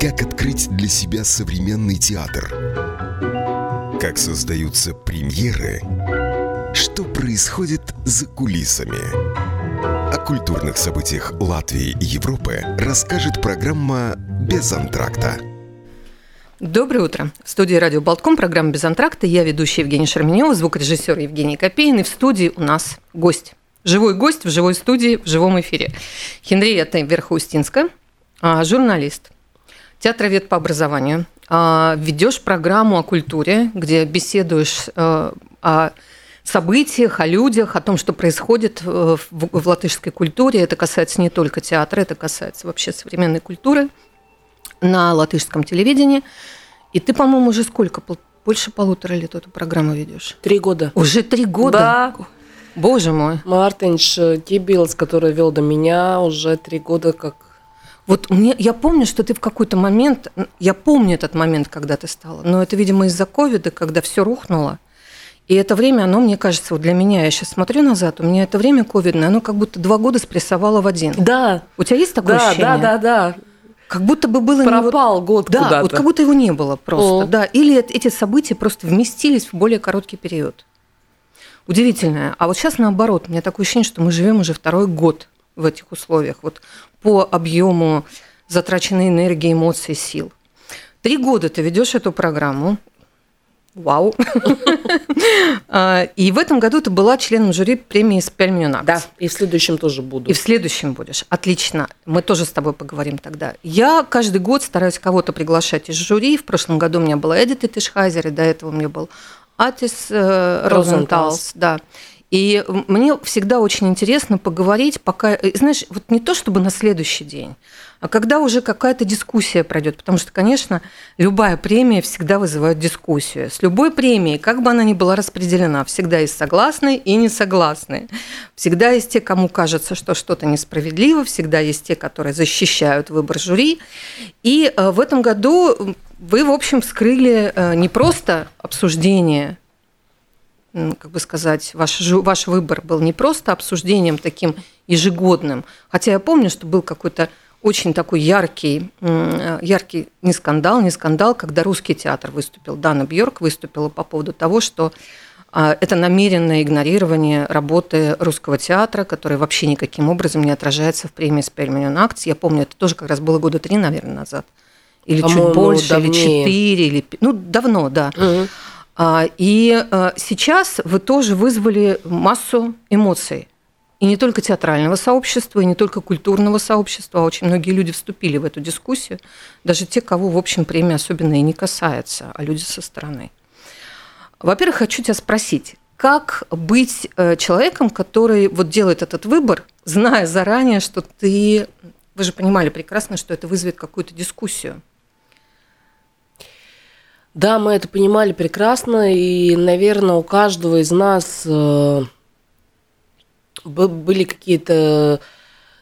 Как открыть для себя современный театр? Как создаются премьеры? Что происходит за кулисами? О культурных событиях Латвии и Европы расскажет программа «Без антракта». Доброе утро. В студии радио Болтком, программа «Без антракта». Я ведущая Евгения Шерменева, звукорежиссер Евгений Копейн. И в студии у нас гость. Живой гость в живой студии, в живом эфире. Хенриетта Верхоустинская, а, журналист, театровед по образованию. А, ведешь программу о культуре, где беседуешь а, о событиях, о людях, о том, что происходит в, в латышской культуре. Это касается не только театра, это касается вообще современной культуры на латышском телевидении. И ты, по-моему, уже сколько? Больше полутора лет эту программу ведешь? Три года. Уже три года? Да. Боже мой. Мартинш Кибилс, который вел до меня уже три года как вот мне, я помню, что ты в какой-то момент, я помню этот момент, когда ты стала, но это, видимо, из-за ковида, когда все рухнуло. И это время, оно, мне кажется, вот для меня, я сейчас смотрю назад, у меня это время ковидное, оно как будто два года спрессовало в один. Да. У тебя есть такое да, ощущение? Да, да, да. Как будто бы было пропал не... год да, куда-то. вот как будто его не было просто, О. да. Или эти события просто вместились в более короткий период удивительное. А вот сейчас наоборот, у меня такое ощущение, что мы живем уже второй год в этих условиях, вот по объему затраченной энергии, эмоций, сил. Три года ты ведешь эту программу. Вау. А, и в этом году ты была членом жюри премии Спельмионакс. Да, и в следующем тоже буду. И в следующем будешь. Отлично. Мы тоже с тобой поговорим тогда. Я каждый год стараюсь кого-то приглашать из жюри. В прошлом году у меня была Эдита Тишхайзер, и до этого у меня был Атис э, Розенталс, да. И мне всегда очень интересно поговорить, пока, э, знаешь, вот не то чтобы на следующий день, а когда уже какая-то дискуссия пройдет, потому что, конечно, любая премия всегда вызывает дискуссию. С любой премией, как бы она ни была распределена, всегда есть согласные и несогласные. Всегда есть те, кому кажется, что что-то несправедливо, всегда есть те, которые защищают выбор жюри. И э, в этом году вы, в общем, скрыли э, не просто обсуждение, как бы сказать, ваш, ваш выбор был не просто обсуждением таким ежегодным, хотя я помню, что был какой-то очень такой яркий, э, яркий не скандал, не скандал, когда русский театр выступил, Дана Бьорк выступила по поводу того, что а, это намеренное игнорирование работы русского театра, который вообще никаким образом не отражается в премии Спельманион Акт. Я помню, это тоже как раз было года три, наверное, назад или чуть больше, давнее. или четыре, или ну давно, да. Угу. А, и а, сейчас вы тоже вызвали массу эмоций. И не только театрального сообщества, и не только культурного сообщества, а очень многие люди вступили в эту дискуссию, даже те, кого, в общем, премия особенно и не касается, а люди со стороны. Во-первых, хочу тебя спросить, как быть э, человеком, который вот делает этот выбор, зная заранее, что ты... Вы же понимали прекрасно, что это вызовет какую-то дискуссию. Да, мы это понимали прекрасно, и, наверное, у каждого из нас э, были какие-то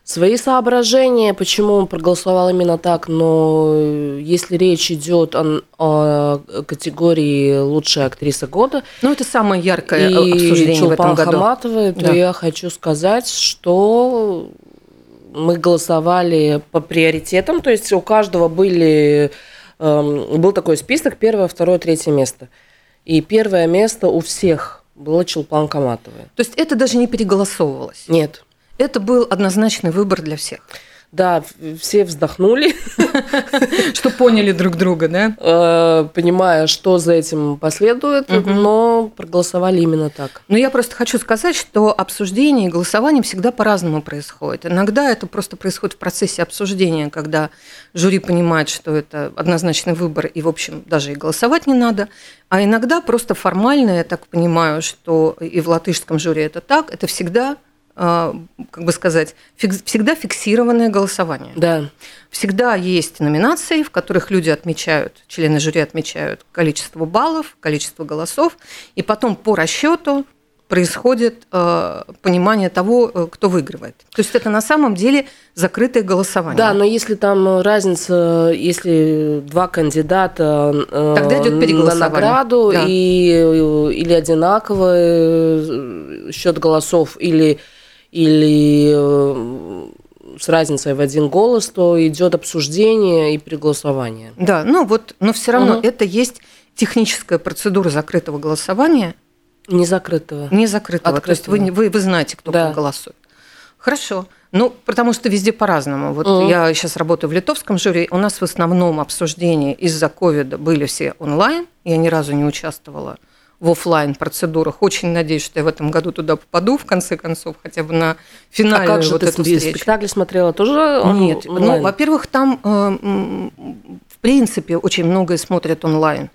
свои соображения, почему он проголосовал именно так, но если речь идет о, о категории лучшая актриса года, ну это самое яркое и обсуждение Чулпан в этом году. Хаматова, то да. я хочу сказать, что мы голосовали по приоритетам, то есть у каждого были был такой список первое, второе, третье место. И первое место у всех было Чулпан Каматовой. То есть это даже не переголосовывалось? Нет. Это был однозначный выбор для всех? Да, все вздохнули. Что поняли друг друга, да? Э, понимая, что за этим последует, но проголосовали именно так. Но я просто хочу сказать, что обсуждение и голосование всегда по-разному происходит. Иногда это просто происходит в процессе обсуждения, когда жюри понимает, что это однозначный выбор, и, в общем, даже и голосовать не надо. А иногда просто формально, я так понимаю, что и в латышском жюри это так, это всегда как бы сказать, всегда фиксированное голосование. Да. Всегда есть номинации, в которых люди отмечают, члены жюри отмечают количество баллов, количество голосов, и потом по расчету происходит э, понимание того, э, кто выигрывает. То есть это на самом деле закрытое голосование. Да, но если там разница, если два кандидата э, Тогда идет на награду да. и, или одинаковый счет голосов, или или э, с разницей в один голос, то идет обсуждение и переголосование. Да, ну вот, но все равно угу. это есть техническая процедура закрытого голосования. Не закрытого. Не закрытого. Открытого. То есть вы, вы, вы знаете, кто да. голосует. Хорошо. Ну, потому что везде по-разному. Вот mm. я сейчас работаю в литовском жюри. У нас в основном обсуждения из-за ковида были все онлайн. Я ни разу не участвовала в офлайн процедурах. Очень надеюсь, что я в этом году туда попаду, в конце концов, хотя бы на финальную а как же вот ты эту встречу. спектакль смотрела тоже Нет, ну, онлайн? ну, во-первых, там, э, в принципе, очень многое смотрят онлайн.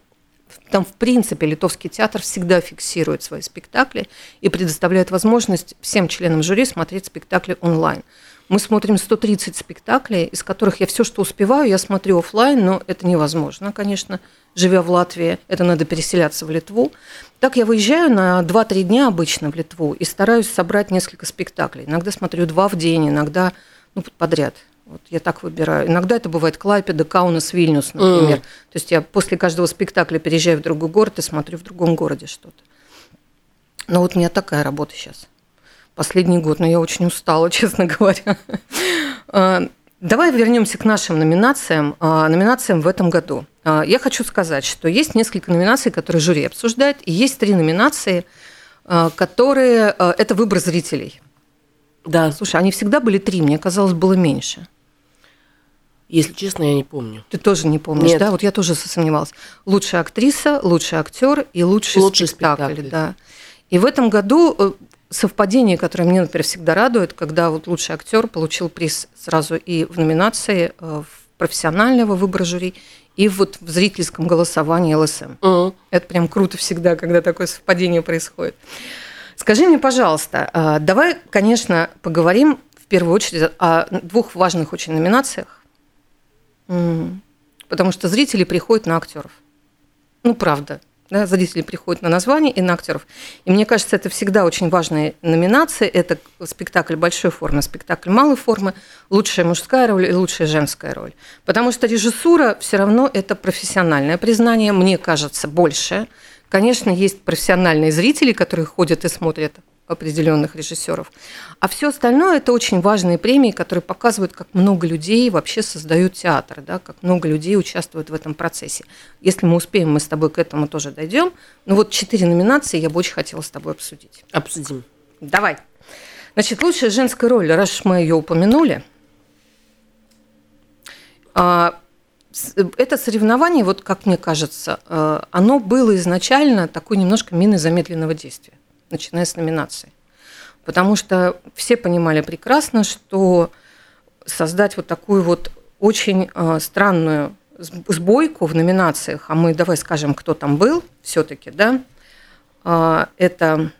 Там, в принципе, Литовский театр всегда фиксирует свои спектакли и предоставляет возможность всем членам жюри смотреть спектакли онлайн. Мы смотрим 130 спектаклей, из которых я все, что успеваю, я смотрю офлайн, но это невозможно, конечно, живя в Латвии. Это надо переселяться в Литву. Так я выезжаю на 2-3 дня обычно в Литву и стараюсь собрать несколько спектаклей. Иногда смотрю два в день, иногда ну, подряд. Вот я так выбираю. Иногда это бывает Клайпеда, Каунас, Вильнюс, например. Mm. То есть я после каждого спектакля переезжаю в другой город и смотрю в другом городе что-то. Но вот у меня такая работа сейчас. Последний год, но я очень устала, честно говоря. А, давай вернемся к нашим номинациям. А, номинациям в этом году. А, я хочу сказать, что есть несколько номинаций, которые жюри обсуждает, и есть три номинации, которые это выбор зрителей. Да. Слушай, они всегда были три, мне казалось, было меньше. Если честно, я не помню. Ты тоже не помнишь, Нет. да? Вот я тоже сомневалась. Лучшая актриса, лучший актер и лучший, лучший спектакль, спектакль, да. И в этом году э, совпадение, которое мне, например, всегда радует, когда вот лучший актер получил приз сразу и в номинации э, в профессионального выбора жюри, и вот в зрительском голосовании ЛСМ. Uh-huh. Это прям круто всегда, когда такое совпадение происходит. Скажи мне, пожалуйста, э, давай, конечно, поговорим в первую очередь о двух важных очень номинациях Потому что зрители приходят на актеров. Ну, правда. Да, зрители приходят на название и на актеров. И мне кажется, это всегда очень важная номинация. Это спектакль большой формы, спектакль малой формы, лучшая мужская роль и лучшая женская роль. Потому что режиссура все равно это профессиональное признание, мне кажется, больше. Конечно, есть профессиональные зрители, которые ходят и смотрят определенных режиссеров. А все остальное это очень важные премии, которые показывают, как много людей вообще создают театр, да, как много людей участвуют в этом процессе. Если мы успеем, мы с тобой к этому тоже дойдем. Ну вот четыре номинации я бы очень хотела с тобой обсудить. Обсудим. Давай. Значит, лучшая женская роль, раз мы ее упомянули. А, это соревнование, вот как мне кажется, э, оно было изначально такой немножко миной замедленного действия начиная с номинации. Потому что все понимали прекрасно, что создать вот такую вот очень э, странную сбойку в номинациях, а мы давай скажем, кто там был все-таки, да, э, это,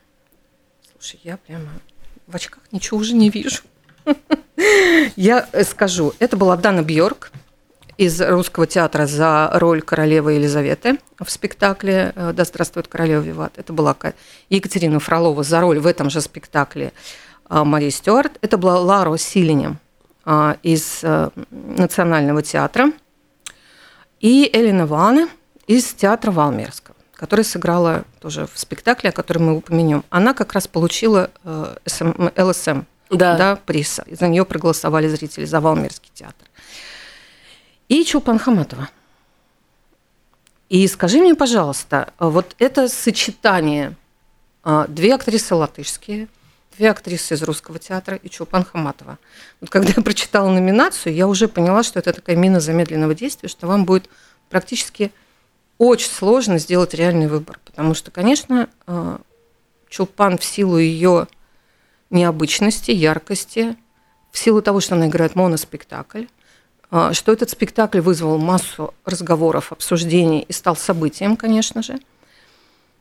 слушай, я прямо в очках ничего уже не вижу. Я скажу, это была Дана Бьорк, из русского театра за роль королевы Елизаветы в спектакле э, «Да здравствует королева Виват». Это была Екатерина Фролова за роль в этом же спектакле э, Марии Стюарт. Это была Ларо Силине э, из Национального театра. И Элина Ване из театра Валмерского которая сыграла тоже в спектакле, о котором мы упомянем. Она как раз получила ЛСМ, да. Да, приз. За нее проголосовали зрители за Валмерский театр и Чулпан Хаматова. И скажи мне, пожалуйста, вот это сочетание а, две актрисы латышские, две актрисы из русского театра и Чулпан Хаматова. Вот когда я прочитала номинацию, я уже поняла, что это такая мина замедленного действия, что вам будет практически очень сложно сделать реальный выбор. Потому что, конечно, а, Чулпан в силу ее необычности, яркости, в силу того, что она играет моноспектакль, что этот спектакль вызвал массу разговоров, обсуждений и стал событием, конечно же,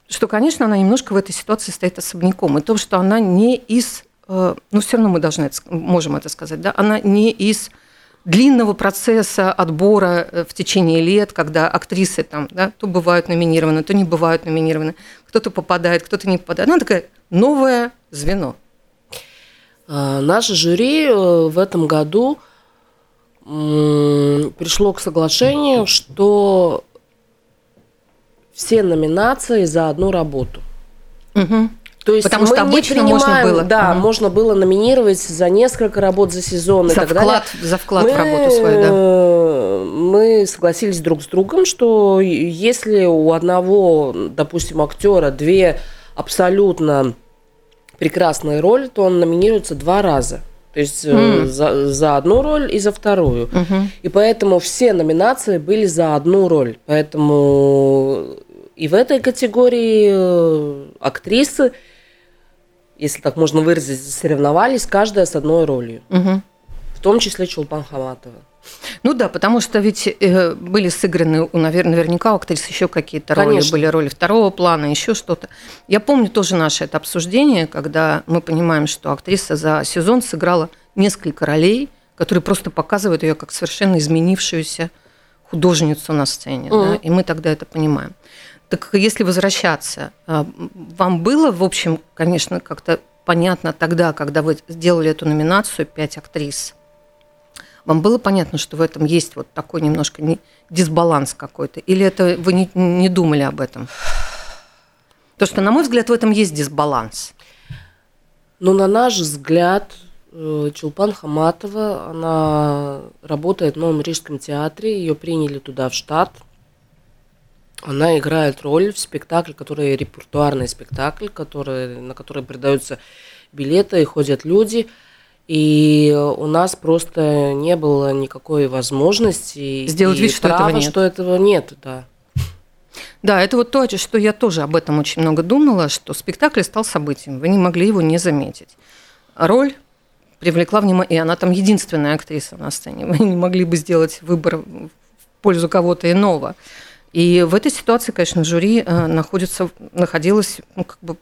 что, конечно, она немножко в этой ситуации стоит особняком. И то, что она не из, э, ну, все равно мы должны это, можем это сказать, да, она не из длинного процесса отбора э, в течение лет, когда актрисы там, да, то бывают номинированы, то не бывают номинированы, кто-то попадает, кто-то не попадает. Она такая новое звено. А, наше жюри э, в этом году – пришло к соглашению, что все номинации за одну работу. Угу. То есть Потому что обычно можно было. Да, угу. можно было номинировать за несколько работ за сезон за и так вклад, далее. За вклад мы, в работу свою, да. Мы согласились друг с другом, что если у одного, допустим, актера две абсолютно прекрасные роли, то он номинируется два раза. То есть mm. за, за одну роль и за вторую. Uh-huh. И поэтому все номинации были за одну роль. Поэтому и в этой категории э, актрисы если так можно выразить, соревновались каждая с одной ролью. Угу. В том числе Чулпан Хаматова. Ну да, потому что ведь э, были сыграны, наверное, наверняка у актрис еще какие-то роли, были роли второго плана, еще что-то. Я помню тоже наше это обсуждение, когда мы понимаем, что актриса за сезон сыграла несколько ролей, которые просто показывают ее как совершенно изменившуюся художницу на сцене. Mm. Да? И мы тогда это понимаем. Так если возвращаться, а, вам было, в общем, конечно, как-то понятно тогда, когда вы сделали эту номинацию «Пять актрис», вам было понятно, что в этом есть вот такой немножко дисбаланс какой-то? Или это вы не, не думали об этом? То, что, на мой взгляд, в этом есть дисбаланс. Ну, на наш взгляд, э, Чулпан Хаматова, она работает в Новом Рижском театре, ее приняли туда в штат – она играет роль в спектакле, который репертуарный спектакль, который, на который продаются билеты и ходят люди. И у нас просто не было никакой возможности сделать вид, что права, этого нет. что этого нет, да. Да, это вот то, что я тоже об этом очень много думала, что спектакль стал событием, вы не могли его не заметить. Роль привлекла внимание, и она там единственная актриса на сцене. Вы не могли бы сделать выбор в пользу кого-то иного. И в этой ситуации, конечно, жюри э, находится, находилось ну, как бы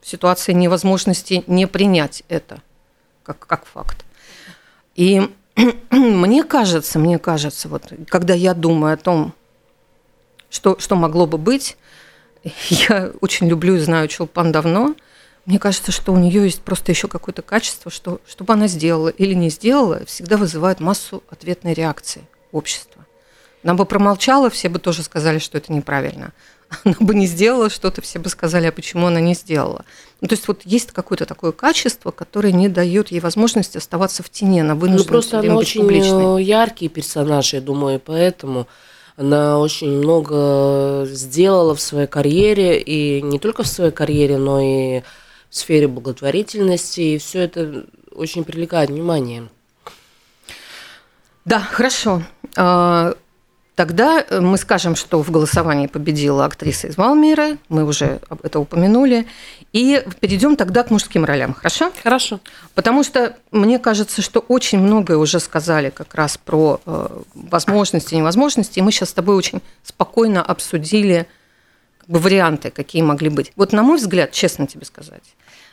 в ситуации невозможности не принять это как, как факт. И мне кажется, мне кажется, вот, когда я думаю о том, что, что могло бы быть, я очень люблю и знаю Чулпан давно, мне кажется, что у нее есть просто еще какое-то качество, что, что бы она сделала или не сделала, всегда вызывает массу ответной реакции общества. Она бы промолчала, все бы тоже сказали, что это неправильно. Она бы не сделала что-то, все бы сказали, а почему она не сделала. Ну, то есть вот есть какое-то такое качество, которое не дает ей возможности оставаться в тени, она вынуждена ну, просто она очень публичной. яркий персонаж, я думаю, поэтому она очень много сделала в своей карьере, и не только в своей карьере, но и в сфере благотворительности, и все это очень привлекает внимание. Да, хорошо. Тогда э, мы скажем, что в голосовании победила актриса из Валмира, мы уже это упомянули, и перейдем тогда к мужским ролям, хорошо? Хорошо. Потому что мне кажется, что очень многое уже сказали как раз про э, возможности и невозможности, и мы сейчас с тобой очень спокойно обсудили как бы, варианты, какие могли быть. Вот на мой взгляд, честно тебе сказать,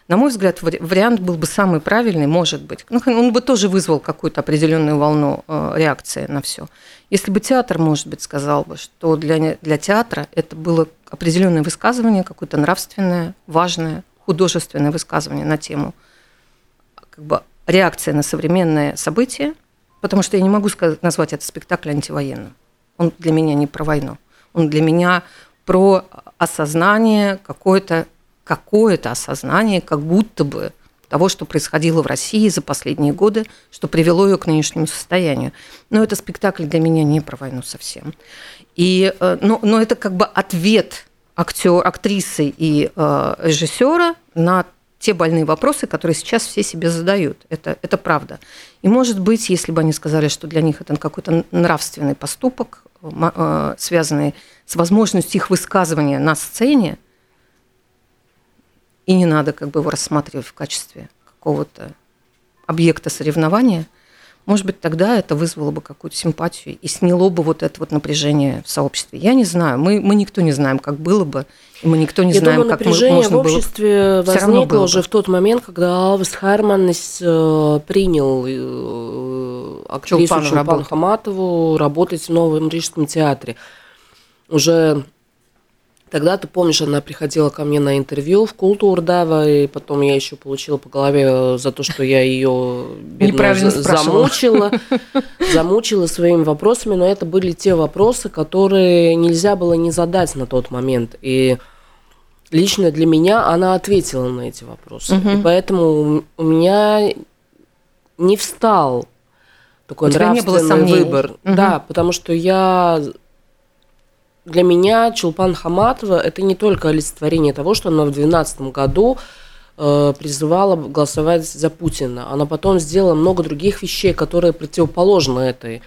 на мой взгляд, вариант был бы самый правильный, может быть. Ну, он бы тоже вызвал какую-то определенную волну э, реакции на все. Если бы театр, может быть, сказал бы, что для, для театра это было определенное высказывание, какое-то нравственное, важное, художественное высказывание на тему как бы, реакции на современные события, потому что я не могу сказать, назвать это спектакль антивоенным. Он для меня не про войну. Он для меня про осознание какой-то какое-то осознание, как будто бы того, что происходило в России за последние годы, что привело ее к нынешнему состоянию. Но это спектакль для меня не про войну совсем. И, э, но, но это как бы ответ актер, актрисы и э, режиссера на те больные вопросы, которые сейчас все себе задают. Это, это правда. И, может быть, если бы они сказали, что для них это какой-то нравственный поступок, э, связанный с возможностью их высказывания на сцене, и не надо как бы его рассматривать в качестве какого-то объекта соревнования, может быть, тогда это вызвало бы какую-то симпатию и сняло бы вот это вот напряжение в сообществе. Я не знаю, мы, мы никто не знаем, как было бы, и мы никто не Я знаем, думаю, как напряжение можно в обществе было... возникло было уже бы. в тот момент, когда Алвис Харманис э, принял э, актрису Чулпан Хаматову работать в Новом Рижском театре. Уже Тогда, ты помнишь, она приходила ко мне на интервью в Культу Урдава, и потом я еще получила по голове за то, что я ее неправильно замучила, замучила своими вопросами, но это были те вопросы, которые нельзя было не задать на тот момент. И лично для меня она ответила на эти вопросы. Угу. И поэтому у меня не встал такой нравственный выбор. Угу. Да, потому что я для меня Чулпан Хаматова это не только олицетворение того, что она в 2012 году э, призывала голосовать за Путина. Она потом сделала много других вещей, которые противоположны этой.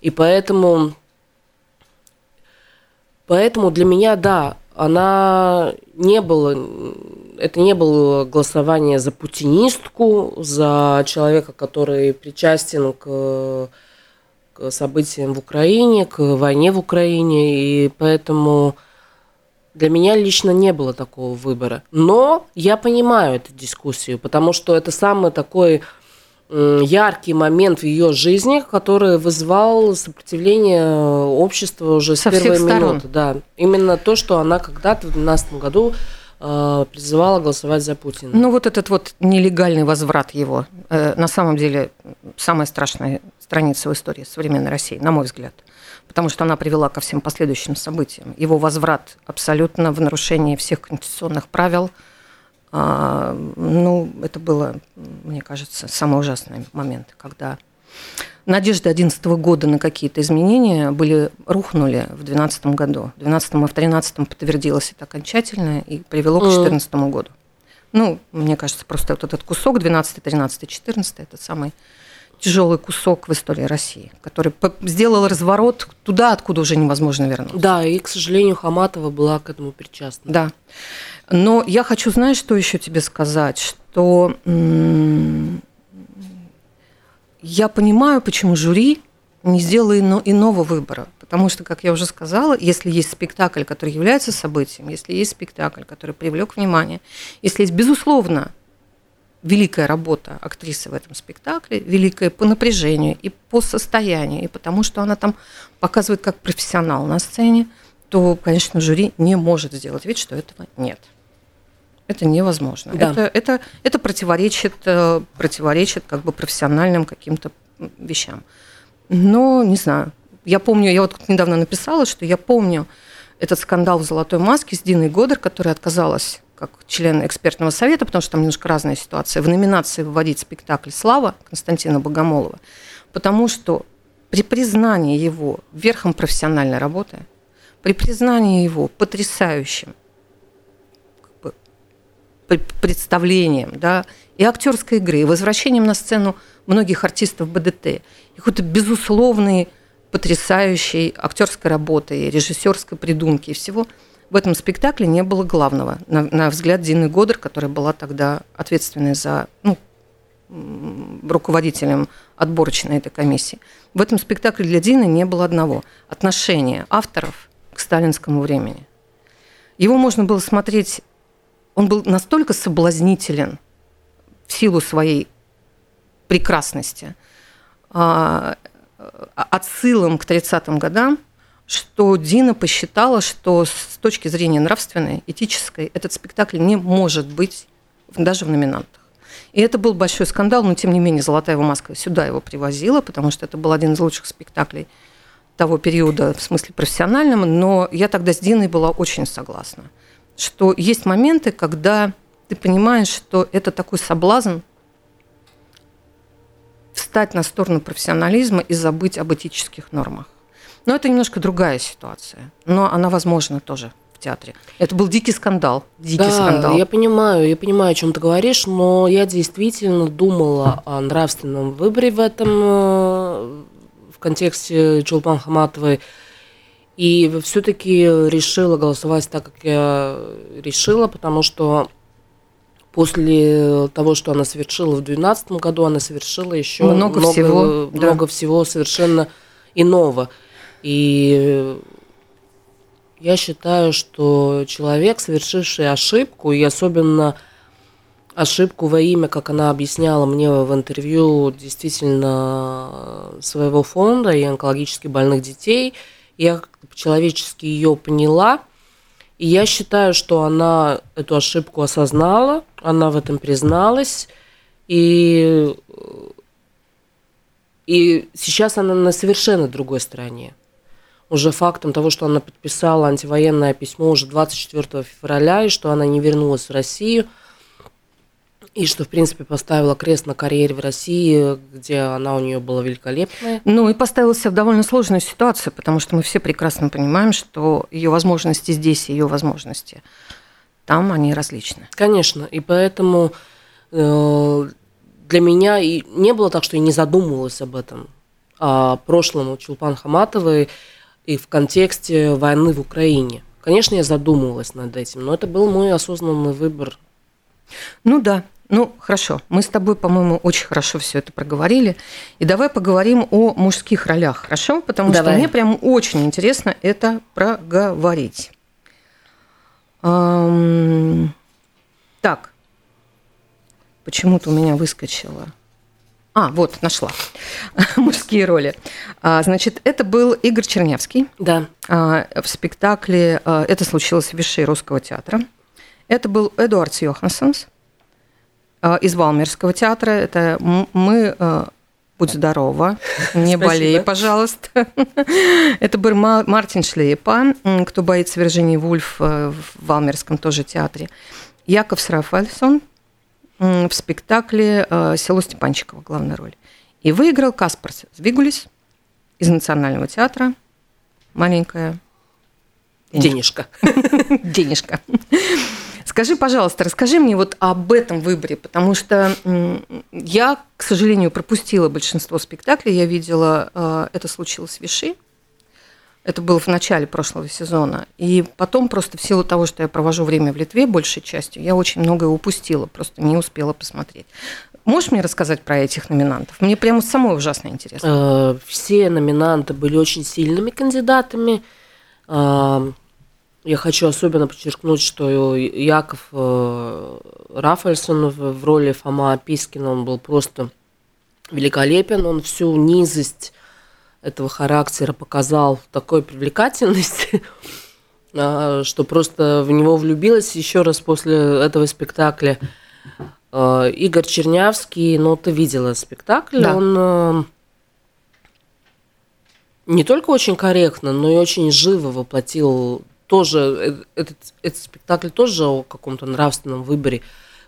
И поэтому, поэтому для меня, да, она не была, это не было голосование за путинистку, за человека, который причастен к, к событиям в Украине, к войне в Украине, и поэтому для меня лично не было такого выбора. Но я понимаю эту дискуссию, потому что это самый такой яркий момент в ее жизни, который вызвал сопротивление общества уже Со с первой минуты. Да. Именно то, что она когда-то в 2012 году э, призывала голосовать за Путина. Ну вот этот вот нелегальный возврат его, э, на самом деле самая страшная страница в истории современной России, на мой взгляд. Потому что она привела ко всем последующим событиям. Его возврат абсолютно в нарушении всех конституционных правил – а, ну, это было, мне кажется, самый ужасный момент, когда надежды 2011 года на какие-то изменения были рухнули в 2012 году. В 2012 и в 2013 подтвердилось это окончательно и привело к 2014 mm. году. Ну, мне кажется, просто вот этот кусок 12, 13, 14 это самый тяжелый кусок в истории России, который сделал разворот туда, откуда уже невозможно вернуться. Да, и, к сожалению, Хаматова была к этому причастна. Да. Но я хочу, знаешь, что еще тебе сказать, что я понимаю, почему жюри не сделало ино, иного выбора. Потому что, как я уже сказала, если есть спектакль, который является событием, если есть спектакль, который привлек внимание, если есть, безусловно, великая работа актрисы в этом спектакле, великая по напряжению и по состоянию, и потому что она там показывает как профессионал на сцене, то, конечно, жюри не может сделать вид, что этого нет. Это невозможно. Да. Это, это, это противоречит, э, противоречит как бы профессиональным каким-то вещам. Но, не знаю, я помню, я вот недавно написала, что я помню этот скандал в «Золотой маске» с Диной Годер, которая отказалась как член экспертного совета, потому что там немножко разная ситуация, в номинации вводить спектакль «Слава» Константина Богомолова, потому что при признании его верхом профессиональной работы, при признании его потрясающим представлением, да, и актерской игры, и возвращением на сцену многих артистов БДТ, и какой-то безусловной, потрясающей актерской работы, режиссерской придумки и всего, в этом спектакле не было главного, на, на взгляд Дины Годер, которая была тогда ответственной за, ну, руководителем отборочной этой комиссии. В этом спектакле для Дины не было одного – отношения авторов к сталинскому времени. Его можно было смотреть он был настолько соблазнителен в силу своей прекрасности, а, отсылом к 30-м годам, что Дина посчитала, что с точки зрения нравственной, этической, этот спектакль не может быть даже в номинантах. И это был большой скандал, но тем не менее «Золотая маска» сюда его привозила, потому что это был один из лучших спектаклей того периода в смысле профессиональном, но я тогда с Диной была очень согласна что есть моменты, когда ты понимаешь, что это такой соблазн встать на сторону профессионализма и забыть об этических нормах. Но это немножко другая ситуация. Но она возможна тоже в театре. Это был дикий скандал. Дикий да, скандал. Я понимаю, я понимаю, о чем ты говоришь, но я действительно думала о нравственном выборе в этом э, в контексте Чулпан Хаматовой. И все-таки решила голосовать так, как я решила, потому что после того, что она совершила в 2012 году, она совершила еще много, много всего, много да. всего совершенно иного. И я считаю, что человек, совершивший ошибку, и особенно ошибку во имя, как она объясняла мне в интервью, действительно своего фонда и онкологически больных детей – я по-человечески ее поняла. И я считаю, что она эту ошибку осознала, она в этом призналась. И, и сейчас она на совершенно другой стороне. уже фактом того, что она подписала антивоенное письмо уже 24 февраля, и что она не вернулась в Россию, и что, в принципе, поставила крест на карьере в России, где она у нее была великолепная. Ну и поставила себя в довольно сложную ситуацию, потому что мы все прекрасно понимаем, что ее возможности здесь и ее возможности там, они различны. Конечно, и поэтому э, для меня и не было так, что я не задумывалась об этом, о прошлом Чулпан Хаматовой и в контексте войны в Украине. Конечно, я задумывалась над этим, но это был мой осознанный выбор. Ну да, ну хорошо, мы с тобой, по-моему, очень хорошо все это проговорили. И давай поговорим о мужских ролях, хорошо? Потому давай. что мне прям очень интересно это проговорить. Эм... Так, почему-то у меня выскочило. А, вот, нашла. Мужские роли. А, значит, это был Игорь Чернявский. Да. А, в спектакле а, «Это случилось в Виши Русского театра». Это был Эдуард Йоханссонс из Валмерского театра. Это мы Будь здорова, не болей, пожалуйста. Это был Мартин Шлейпа, кто боится Виржинии Вульф в Валмерском тоже театре. Яков Срафальсон – в спектакле э, «Село Степанчиково» главная роль. И выиграл Каспар Звигулис из Национального театра. Маленькая денежка. Денежка. Скажи, пожалуйста, расскажи мне вот об этом выборе, потому что я, к сожалению, пропустила большинство спектаклей. Я видела э, «Это случилось в Виши», это было в начале прошлого сезона. И потом просто в силу того, что я провожу время в Литве большей частью, я очень многое упустила, просто не успела посмотреть. Можешь мне рассказать про этих номинантов? Мне прямо самой ужасно интересно. Э, все номинанты были очень сильными кандидатами. Э, я хочу особенно подчеркнуть, что Яков э, Рафальсон в роли Фома Пискина, он был просто великолепен. Он всю низость этого характера показал такой привлекательности, а, что просто в него влюбилась еще раз после этого спектакля. А, Игорь Чернявский, ну ты видела спектакль, да. он а, не только очень корректно, но и очень живо воплотил тоже э, этот, этот спектакль тоже о каком-то нравственном выборе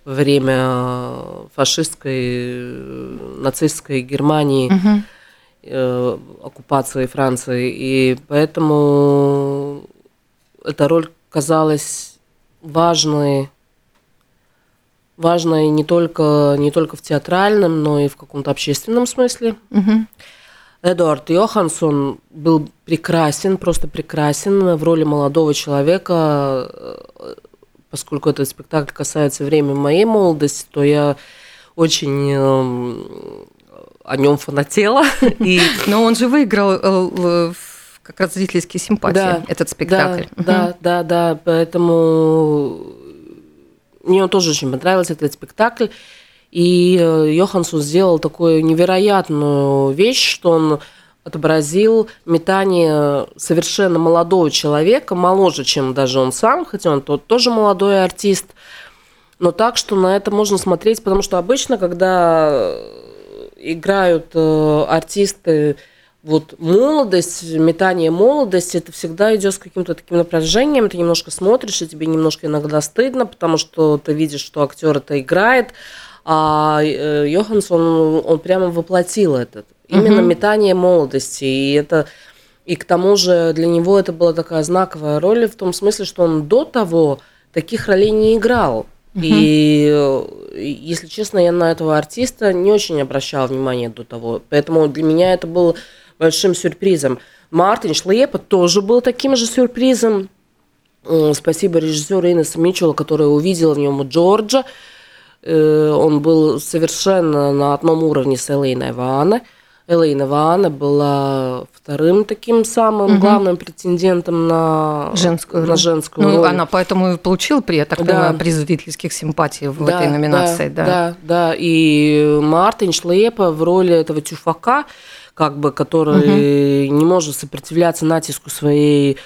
во время фашистской, э, нацистской Германии. Угу э, оккупации Франции. И поэтому эта роль казалась важной, важной не только, не только в театральном, но и в каком-то общественном смысле. Угу. Эдуард Йоханссон был прекрасен, просто прекрасен в роли молодого человека. Э, поскольку этот спектакль касается времени моей молодости, то я очень эм, о нем фанатела. И... Но он же выиграл э, как раз зрительские симпатии, да, этот спектакль. Да, угу. да, да, да, поэтому мне тоже очень понравился этот спектакль. И э, Йоханссон сделал такую невероятную вещь, что он отобразил метание совершенно молодого человека, моложе, чем даже он сам, хотя он тот тоже молодой артист, но так, что на это можно смотреть, потому что обычно, когда играют э, артисты вот молодость, метание молодости, это всегда идет с каким-то таким напряжением, ты немножко смотришь, и тебе немножко иногда стыдно, потому что ты видишь, что актер это играет, а э, Йоханссон, он, прямо воплотил это, именно угу. метание молодости, и это и к тому же для него это была такая знаковая роль в том смысле, что он до того таких ролей не играл. И, если честно, я на этого артиста не очень обращала внимание до того. Поэтому для меня это было большим сюрпризом. Мартин Шлепа тоже был таким же сюрпризом. Спасибо режиссеру Инесу Митчеллу, который увидел в нем Джорджа. Э, он был совершенно на одном уровне с Элейной Ванной. Элейна Вана была вторым таким самым угу. главным претендентом на женскую. На женскую ну, роль. Она поэтому и получила, при, так да. приз зрительских симпатий в да, этой номинации. Да, да, да, да. И Мартин Шлепа в роли этого тюфака, как бы, который угу. не может сопротивляться натиску своей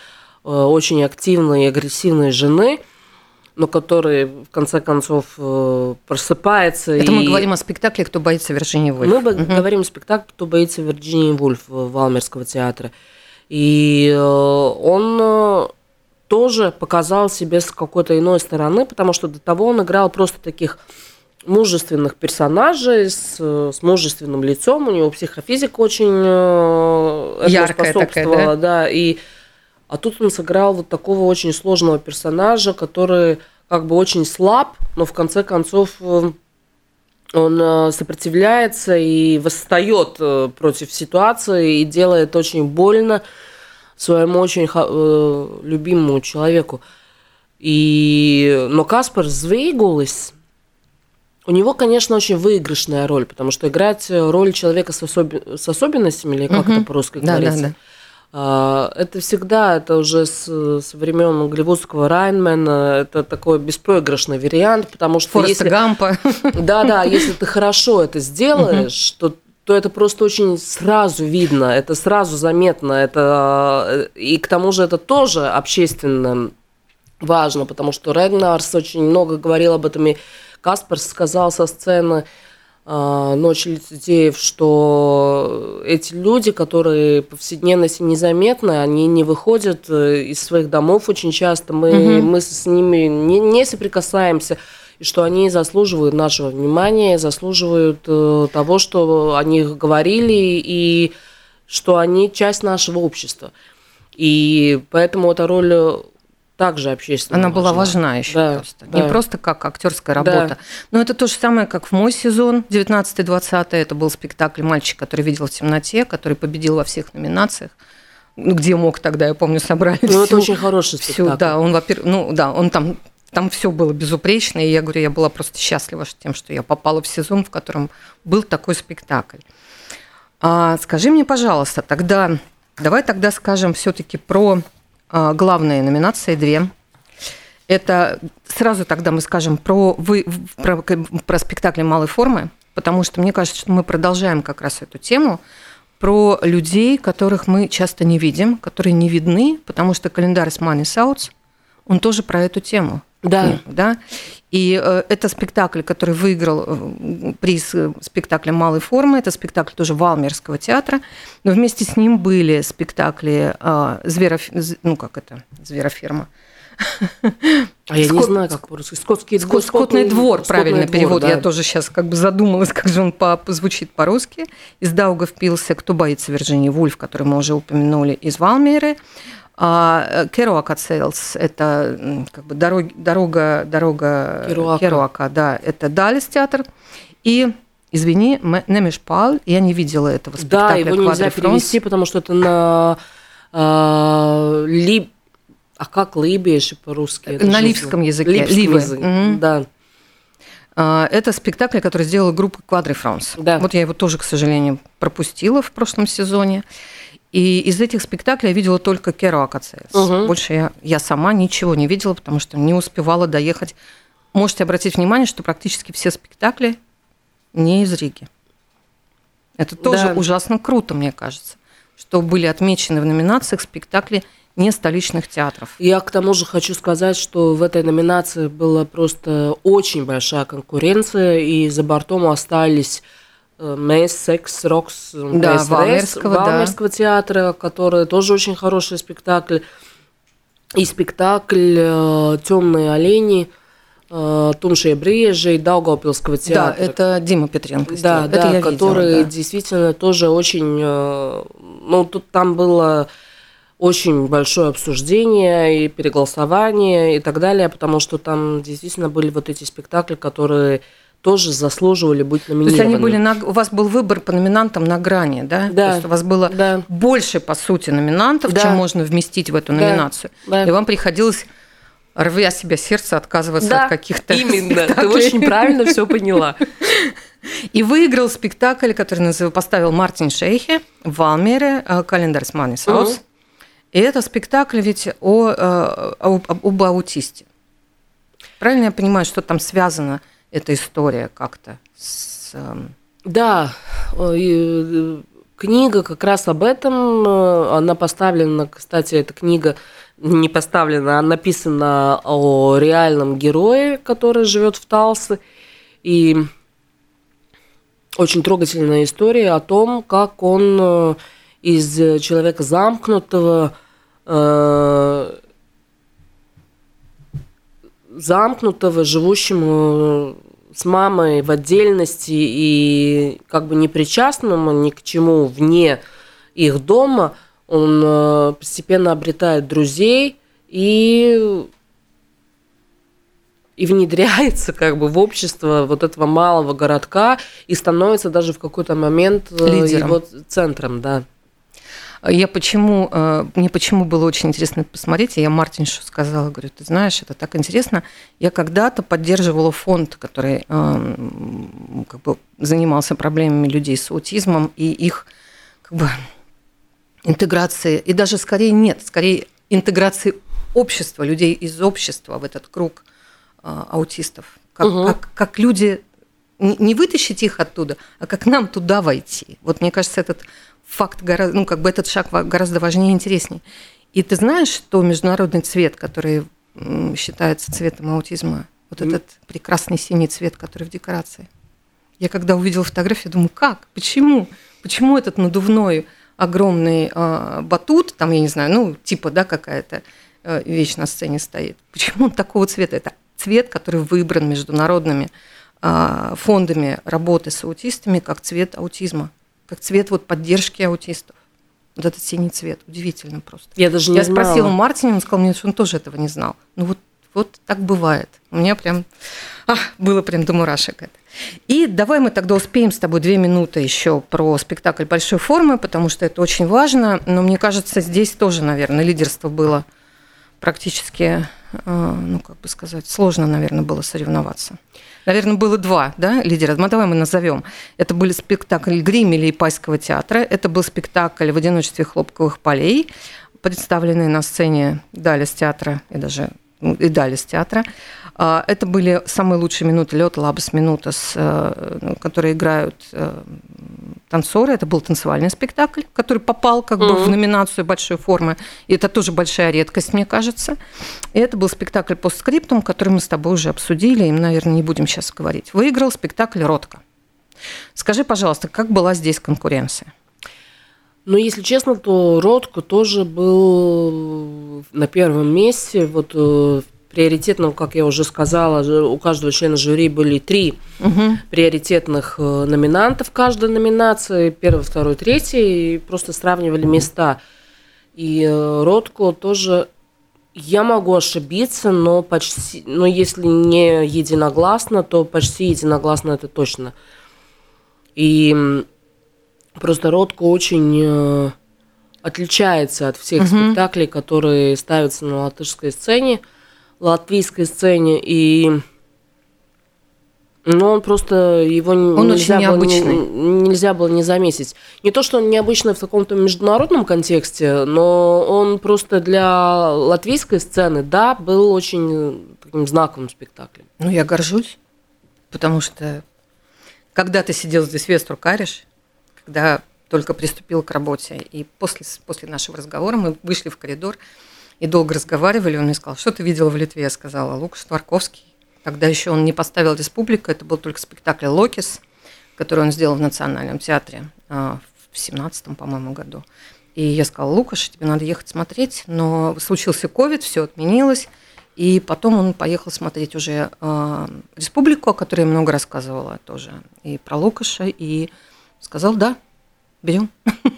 э, очень активной и агрессивной жены – но который в конце концов э, просыпается. Это и... мы говорим о спектакле «Кто боится Вирджинии Вульф». Мы угу. говорим о спектакле «Кто боится Вирджинии Вульф» Валмерского театра. И он тоже показал себе с какой-то иной стороны, потому что до того он играл просто таких мужественных персонажей с, с мужественным лицом, у него психофизика очень э, яркая такая, да? да, и а тут он сыграл вот такого очень сложного персонажа, который как бы очень слаб, но в конце концов э, он э, сопротивляется и восстает против ситуации и делает очень больно своему очень э, любимому человеку. И... Но Каспар Звейгулис, у него, конечно, очень выигрышная роль, потому что играть роль человека с, особи... с особенностями, или как угу. это по-русски да, говорится, да, да. А, это всегда, это уже с, с времен голливудского Райнмена, это такой беспроигрышный вариант, потому что Фореста если... Гампа. Да, да, если ты хорошо это сделаешь, то то это просто очень сразу видно, это сразу заметно, это и к тому же это тоже общественно важно, потому что Регнарс очень много говорил об этом, и Каспер сказал со сцены э, «Ночь лицедеев», что эти люди, которые повседневности незаметны, они не выходят э, из своих домов очень часто, мы, угу. мы с ними не, не соприкасаемся, и что они заслуживают нашего внимания, заслуживают э, того, что о них говорили, и что они часть нашего общества. И поэтому эта роль также общественная. Она была важна еще да, просто. Да. Не просто как актерская работа. Да. Но это то же самое, как в мой сезон 19-20. Это был спектакль «Мальчик, который видел в темноте», который победил во всех номинациях ну, где мог тогда, я помню, собрали. Ну, всю, это очень хороший спектакль. Всю, да, он, во-первых, ну, да, он там там все было безупречно, и я говорю, я была просто счастлива тем, что я попала в сезон, в котором был такой спектакль. А, скажи мне, пожалуйста, тогда давай тогда скажем все-таки про главные номинации две. Это сразу тогда мы скажем про, вы, про, про спектакли малой формы, потому что мне кажется, что мы продолжаем как раз эту тему про людей, которых мы часто не видим, которые не видны, потому что календарь с Money South, он тоже про эту тему. Да. да? И э, это спектакль, который выиграл э, приз э, спектакля малой формы. Это спектакль тоже Валмерского театра. Но вместе с ним были спектакли э, Звероф... ну как это, Звероферма. А я Скот... не знаю, как по-русски. Скотский Скот... Скотный двор, правильный двор, перевод. Да. Я тоже сейчас как бы задумалась, как же он по... звучит по-русски. Из Даугавпилса «Кто боится Вирджинии Вульф», который мы уже упомянули, из Валмеры. А Керуака Сейлс – это как бы дорога, дорога, дорога Керуака. Керуака, да, это Далис театр. И Извини, Немешпал, я не видела этого спектакля. Да, его нельзя перевести, потому что это на э, ли, а как либеш по-русски? На ливском языке. Липском Ливы. языке, угу. да. А, это спектакль, который сделала группа Квадри Франс. Да. Вот я его тоже, к сожалению, пропустила в прошлом сезоне. И из этих спектаклей я видела только Керо АКЦС. Угу. Больше я, я сама ничего не видела, потому что не успевала доехать. Можете обратить внимание, что практически все спектакли не из Риги. Это тоже да. ужасно круто, мне кажется, что были отмечены в номинациях спектакли не столичных театров. Я к тому же хочу сказать, что в этой номинации была просто очень большая конкуренция, и за бортом остались Мейс, Секс, Рокс, да, Валмерского, Валмерского да. театра, который тоже очень хороший спектакль. И спектакль э, «Темные олени», э, Тумшия Брежи и Даугавпилского театра. Да, это Дима Петренко. Да, это да, который видела, да. действительно тоже очень... Э, ну, тут там было очень большое обсуждение и переголосование и так далее, потому что там действительно были вот эти спектакли, которые тоже заслуживали быть номинированными. То есть они были на, у вас был выбор по номинантам на грани, да? Да. То есть у вас было да. больше, по сути, номинантов, да. чем можно вместить в эту номинацию. Да. И вам приходилось рвя себя сердце, отказываться да, от каких-то именно. Спектаклей. Ты очень правильно все поняла. И выиграл спектакль, который поставил Мартин Шейхе в Валмере «Календарь с Мани Саус». И это спектакль ведь о, э, о, об аутисте. Правильно я понимаю, что там связано эта история как-то с... Эм, да, э, книга как раз об этом. Э, она поставлена, кстати, эта книга не поставлена, а написана о реальном герое, который живет в Талсе. И очень трогательная история о том, как он э, из человека замкнутого, замкнутого, живущему с мамой в отдельности и как бы непричастному ни к чему вне их дома, он э, постепенно обретает друзей и и внедряется как бы в общество вот этого малого городка и становится даже в какой-то момент э, Лидером. его центром, да. Я почему, э, мне почему было очень интересно посмотреть, я Мартиншу сказала, говорю, ты знаешь, это так интересно. Я когда-то поддерживала фонд, который эм, как бы занимался проблемами людей с аутизмом и их как бы интеграции, и даже скорее нет, скорее интеграции общества, людей из общества в этот круг э, аутистов. Как, угу. как, как люди не вытащить их оттуда, а как нам туда войти. Вот мне кажется, этот факт, гораздо, ну, как бы этот шаг гораздо важнее и интереснее. И ты знаешь, что международный цвет, который считается цветом аутизма, вот mm. этот прекрасный синий цвет, который в декорации. Я когда увидела фотографию, думаю, как? Почему? Почему этот надувной огромный э, батут, там, я не знаю, ну, типа, да, какая-то э, вещь на сцене стоит. Почему он такого цвета? Это цвет, который выбран международными э, фондами работы с аутистами как цвет аутизма как цвет вот поддержки аутистов. Вот этот синий цвет, удивительно просто. Я даже не Я знала. спросила Мартина, он сказал мне, что он тоже этого не знал. Ну вот, вот так бывает. У меня прям а, было прям до мурашек это. И давай мы тогда успеем с тобой две минуты еще про спектакль большой формы, потому что это очень важно. Но мне кажется, здесь тоже, наверное, лидерство было практически, э, ну как бы сказать, сложно, наверное, было соревноваться. Наверное, было два да, лидера. Ну, давай мы назовем. Это были спектакль Гримеля и Пайского театра. Это был спектакль «В одиночестве хлопковых полей», представленный на сцене Далис театра и даже ну, и Далис театра. А, это были самые лучшие минуты лед, лабас минута, э, ну, которые играют э, танцоры. Это был танцевальный спектакль, который попал как mm-hmm. бы в номинацию большой формы. И это тоже большая редкость, мне кажется. И это был спектакль по скриптум, который мы с тобой уже обсудили, и, наверное, не будем сейчас говорить. Выиграл спектакль «Ротко». Скажи, пожалуйста, как была здесь конкуренция? Ну, если честно, то Ротко тоже был на первом месте. Вот в приоритетном, как я уже сказала, у каждого члена жюри были три угу. приоритетных э, номинантов каждой номинации, первый, второй, третий, и просто сравнивали места. И э, Ротко тоже, я могу ошибиться, но почти, но если не единогласно, то почти единогласно это точно. И просто Ротко очень э, отличается от всех угу. спектаклей, которые ставятся на латышской сцене латвийской сцене, и ну, он просто его он нельзя, очень было, не, нельзя было не заметить. Не то, что он необычный в каком-то международном контексте, но он просто для латвийской сцены, да, был очень таким знаковым спектаклем. Ну, я горжусь, потому что когда ты сидел здесь Вестру Кариш, когда только приступил к работе, и после, после нашего разговора мы вышли в коридор, и долго разговаривали. Он мне сказал, что ты видела в Литве? Я сказала, Лукаш Тварковский. Тогда еще он не поставил «Республика», это был только спектакль «Локис», который он сделал в Национальном театре а, в 17 по-моему, году. И я сказала, Лукаш, тебе надо ехать смотреть, но случился ковид, все отменилось, и потом он поехал смотреть уже э, «Республику», о которой я много рассказывала тоже, и про Лукаша, и сказал, да, Берем.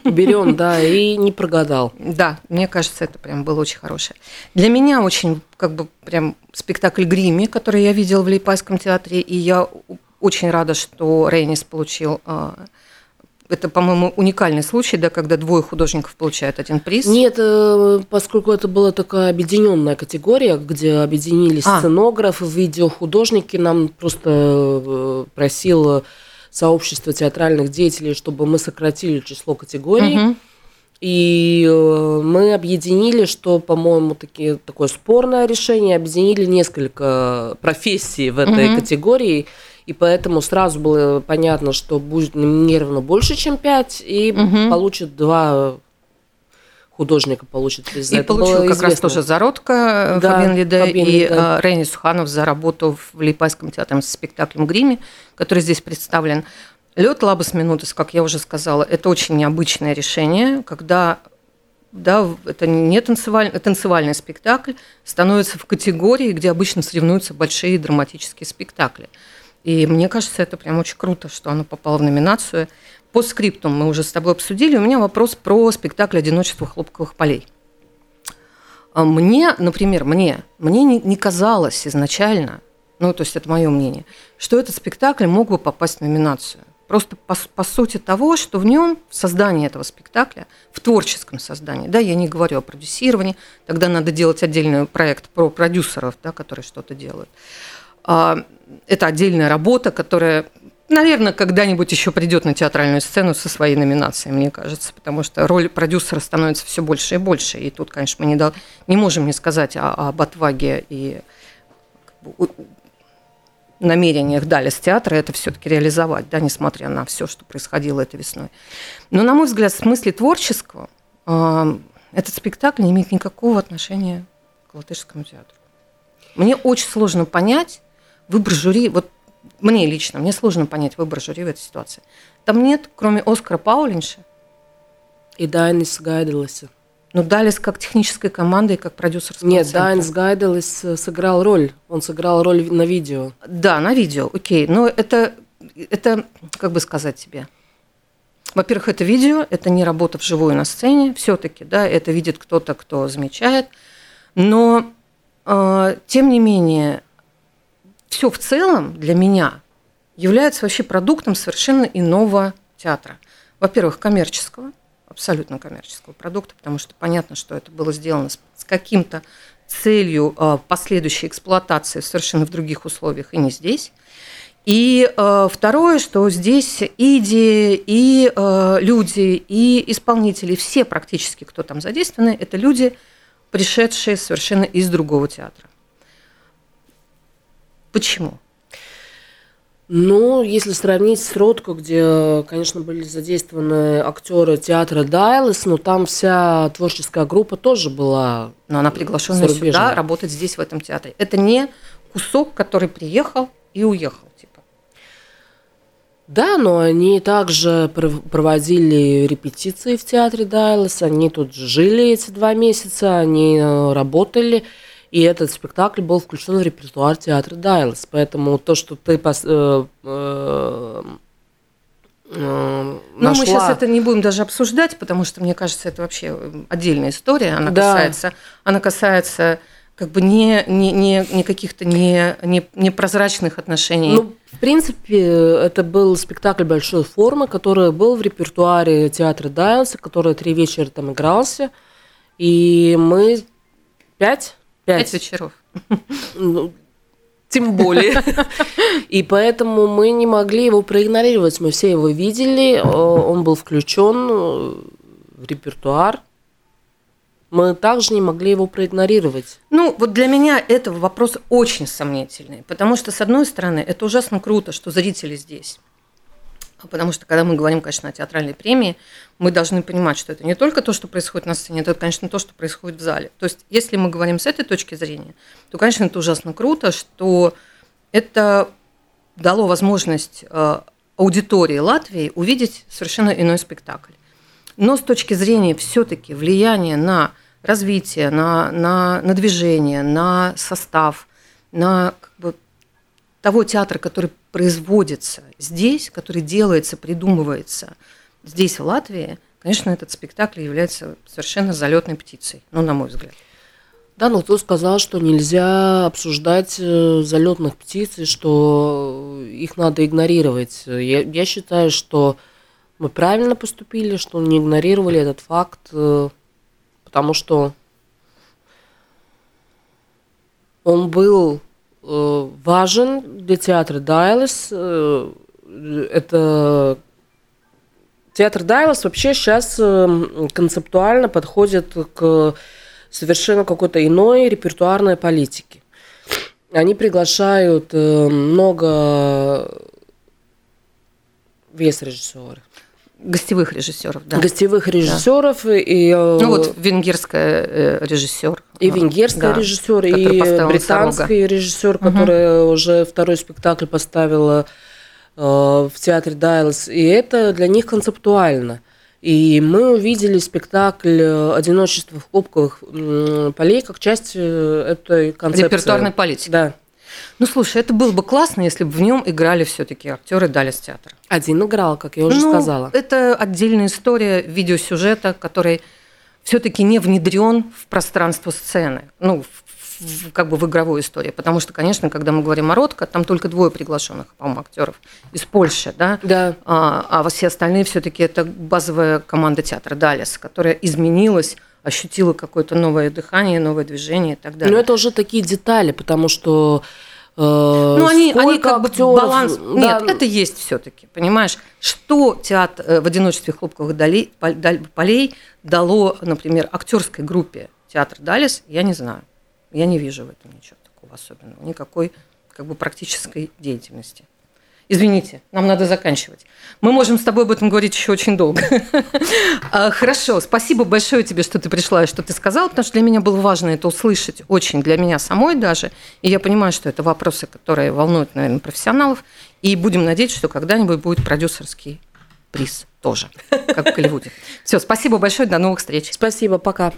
Берем, да, и не прогадал. Да, мне кажется, это прям было очень хорошее. Для меня очень, как бы, прям спектакль «Грими», который я видела в Лейпайском театре, и я очень рада, что Рейнис получил а, это, по-моему, уникальный случай, да, когда двое художников получают один приз. Нет, э, поскольку это была такая объединенная категория, где объединились а. сценографы, видеохудожники, нам просто э, просил сообщества театральных деятелей, чтобы мы сократили число категорий. Угу. И э, мы объединили, что, по-моему, такие, такое спорное решение, объединили несколько профессий в этой угу. категории. И поэтому сразу было понятно, что будет номинировано больше, чем пять, и угу. получит два художника получит приз. И это получил как известно. раз тоже Зародка, да, Фабиан Лиде Фабиан и Лиде. Э, Рейни Суханов за работу в Липайском театре с спектаклем «Гриме», который здесь представлен. Лед Лабас Минутес, как я уже сказала, это очень необычное решение, когда да, это не танцевальный, танцевальный спектакль, становится в категории, где обычно соревнуются большие драматические спектакли. И мне кажется, это прям очень круто, что оно попало в номинацию. По скрипту мы уже с тобой обсудили. У меня вопрос про спектакль «Одиночество хлопковых полей». А мне, например, мне, мне не, не казалось изначально, ну, то есть это мое мнение, что этот спектакль мог бы попасть в номинацию. Просто по, по сути того, что в нем, в создании этого спектакля, в творческом создании, да, я не говорю о продюсировании, тогда надо делать отдельный проект про продюсеров, да, которые что-то делают. А, это отдельная работа, которая, наверное, когда-нибудь еще придет на театральную сцену со своей номинацией, мне кажется, потому что роль продюсера становится все больше и больше. И тут, конечно, мы не, дал, не можем не сказать о, об отваге и намерениях Далис театра это все-таки реализовать, да, несмотря на все, что происходило этой весной. Но, на мой взгляд, в смысле творческого э, этот спектакль не имеет никакого отношения к латышскому театру. Мне очень сложно понять выбор жюри, вот мне лично, мне сложно понять выбор жюри в этой ситуации. Там нет, кроме Оскара Паулинша. И Дайнис Гайделеса. Ну, Далис как техническая команда и как продюсер. Нет, Дайнс Гайделес сыграл роль. Он сыграл роль на видео. Да, на видео, окей. Но это, это как бы сказать тебе. Во-первых, это видео, это не работа вживую на сцене, все-таки, да, это видит кто-то, кто замечает. Но, э, тем не менее, все в целом для меня является вообще продуктом совершенно иного театра. Во-первых, коммерческого – абсолютно коммерческого продукта, потому что понятно, что это было сделано с, каким-то целью э, последующей эксплуатации совершенно в других условиях и не здесь. И э, второе, что здесь и идеи, и э, люди, и исполнители, все практически, кто там задействованы, это люди, пришедшие совершенно из другого театра. Почему? Ну, если сравнить с Ротко, где, конечно, были задействованы актеры театра Дайлес, но там вся творческая группа тоже была. Но она приглашена сюда работать здесь, в этом театре. Это не кусок, который приехал и уехал. Типа. Да, но они также проводили репетиции в театре Дайлес, они тут жили эти два месяца, они э, работали. И этот спектакль был включен в репертуар театра Дайлс. Поэтому то, что ты пос, э, э, э, ну, мы сейчас это не будем даже обсуждать, потому что, мне кажется, это вообще отдельная история. Она да. касается, она касается как бы не, не, не, не каких-то не, не, непрозрачных отношений. Ну, в принципе, это был спектакль большой формы, который был в репертуаре театра Дайлса, который три вечера там игрался. И мы пять Пять, Пять вечеров. Ну, тем более. И поэтому мы не могли его проигнорировать. Мы все его видели, он был включен в репертуар. Мы также не могли его проигнорировать. Ну, вот для меня это вопрос очень сомнительный, потому что, с одной стороны, это ужасно круто, что зрители здесь. Потому что, когда мы говорим, конечно, о театральной премии, мы должны понимать, что это не только то, что происходит на сцене, это, конечно, то, что происходит в зале. То есть, если мы говорим с этой точки зрения, то, конечно, это ужасно круто, что это дало возможность э, аудитории Латвии увидеть совершенно иной спектакль. Но с точки зрения все-таки влияния на развитие, на, на, на движение, на состав, на как бы, того театра, который производится здесь, который делается, придумывается здесь, в Латвии, конечно, этот спектакль является совершенно залетной птицей, ну, на мой взгляд. Да, но кто сказал, что нельзя обсуждать э, залетных птиц и что их надо игнорировать? Я, я считаю, что мы правильно поступили, что не игнорировали этот факт, э, потому что он был Э, важен для театра Дайлес. Э, это театр Дайлес вообще сейчас э, концептуально подходит к совершенно какой-то иной репертуарной политике. Они приглашают много вес режиссеры гостевых режиссеров, да. Гостевых режиссеров да. и э, ну вот венгерская э, режиссер. И венгерская да, режиссер, и британский режиссер, который угу. уже второй спектакль поставила в театре Дайлс, и это для них концептуально. И мы увидели спектакль «Одиночество в хлопковых полей» как часть этой концепции. Репертуарной политики. Да. Ну, слушай, это было бы классно, если бы в нем играли все-таки актеры Далис театра. Один играл, как я уже ну, сказала. Это отдельная история видеосюжета, который все-таки не внедрен в пространство сцены, ну, в, в, как бы в игровую историю. Потому что, конечно, когда мы говорим о Ротко, там только двое приглашенных, по-моему, актеров из Польши, да? Да. А, а все остальные все-таки это базовая команда театра Далис, которая изменилась ощутила какое-то новое дыхание, новое движение и так далее. Но это уже такие детали, потому что э, ну, они, они как актеров, бы баланс. Да. Нет, это есть все-таки, понимаешь, что театр э, в одиночестве хлопковых долей, полей дало, например, актерской группе театр Далис, я не знаю. Я не вижу в этом ничего такого особенного, никакой как бы практической деятельности. Извините, нам надо заканчивать. Мы можем с тобой об этом говорить еще очень долго. А, хорошо, спасибо большое тебе, что ты пришла и что ты сказала, потому что для меня было важно это услышать, очень для меня самой даже. И я понимаю, что это вопросы, которые волнуют, наверное, профессионалов. И будем надеяться, что когда-нибудь будет продюсерский приз тоже, как в Голливуде. Все, спасибо большое, до новых встреч. Спасибо, пока.